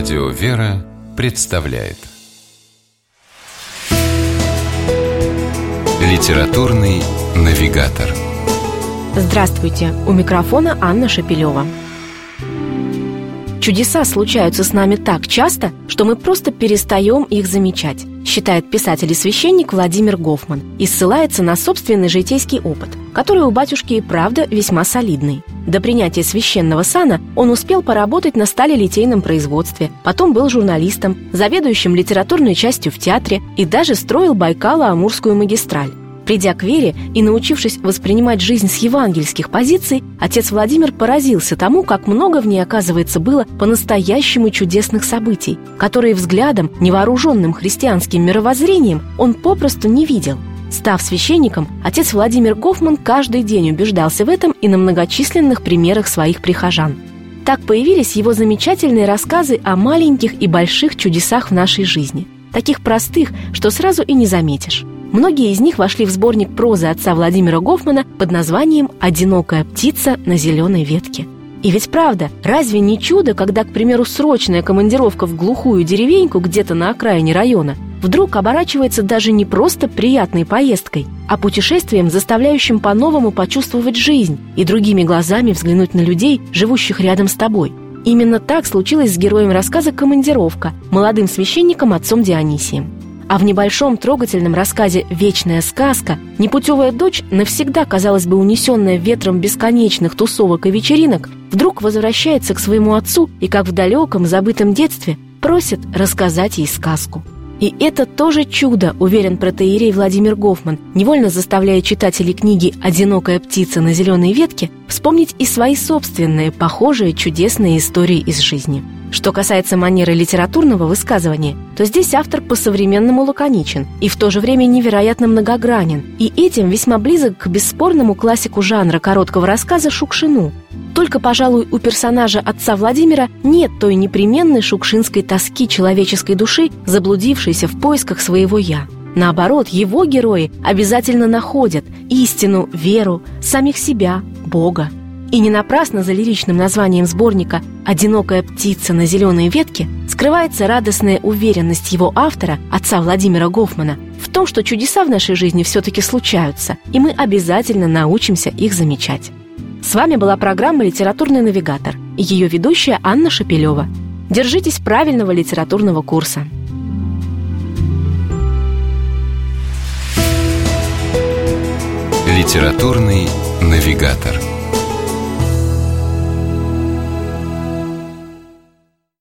Радио «Вера» представляет Литературный навигатор Здравствуйте! У микрофона Анна Шапилева. Чудеса случаются с нами так часто, что мы просто перестаем их замечать, считает писатель и священник Владимир Гофман и ссылается на собственный житейский опыт, который у батюшки и правда весьма солидный. До принятия священного сана он успел поработать на сталелитейном производстве, потом был журналистом, заведующим литературной частью в театре и даже строил Байкало-Амурскую магистраль. Придя к вере и научившись воспринимать жизнь с евангельских позиций, отец Владимир поразился тому, как много в ней, оказывается, было по-настоящему чудесных событий, которые взглядом, невооруженным христианским мировоззрением, он попросту не видел. Став священником, отец Владимир Гофман каждый день убеждался в этом и на многочисленных примерах своих прихожан. Так появились его замечательные рассказы о маленьких и больших чудесах в нашей жизни, таких простых, что сразу и не заметишь. Многие из них вошли в сборник прозы отца Владимира Гофмана под названием «Одинокая птица на зеленой ветке». И ведь правда, разве не чудо, когда, к примеру, срочная командировка в глухую деревеньку где-то на окраине района вдруг оборачивается даже не просто приятной поездкой, а путешествием, заставляющим по-новому почувствовать жизнь и другими глазами взглянуть на людей, живущих рядом с тобой. Именно так случилось с героем рассказа «Командировка», молодым священником отцом Дионисием. А в небольшом трогательном рассказе «Вечная сказка» непутевая дочь, навсегда, казалось бы, унесенная ветром бесконечных тусовок и вечеринок, вдруг возвращается к своему отцу и, как в далеком, забытом детстве, просит рассказать ей сказку. И это тоже чудо, уверен протеерей Владимир Гофман, невольно заставляя читателей книги «Одинокая птица на зеленой ветке» вспомнить и свои собственные, похожие чудесные истории из жизни. Что касается манеры литературного высказывания, то здесь автор по-современному лаконичен и в то же время невероятно многогранен, и этим весьма близок к бесспорному классику жанра короткого рассказа Шукшину. Только, пожалуй, у персонажа отца Владимира нет той непременной шукшинской тоски человеческой души, заблудившейся в поисках своего «я». Наоборот, его герои обязательно находят истину, веру, самих себя, Бога – и не напрасно за лиричным названием сборника «Одинокая птица на зеленой ветке» скрывается радостная уверенность его автора, отца Владимира Гофмана, в том, что чудеса в нашей жизни все-таки случаются, и мы обязательно научимся их замечать. С вами была программа «Литературный навигатор» и ее ведущая Анна Шапилева. Держитесь правильного литературного курса. Литературный навигатор.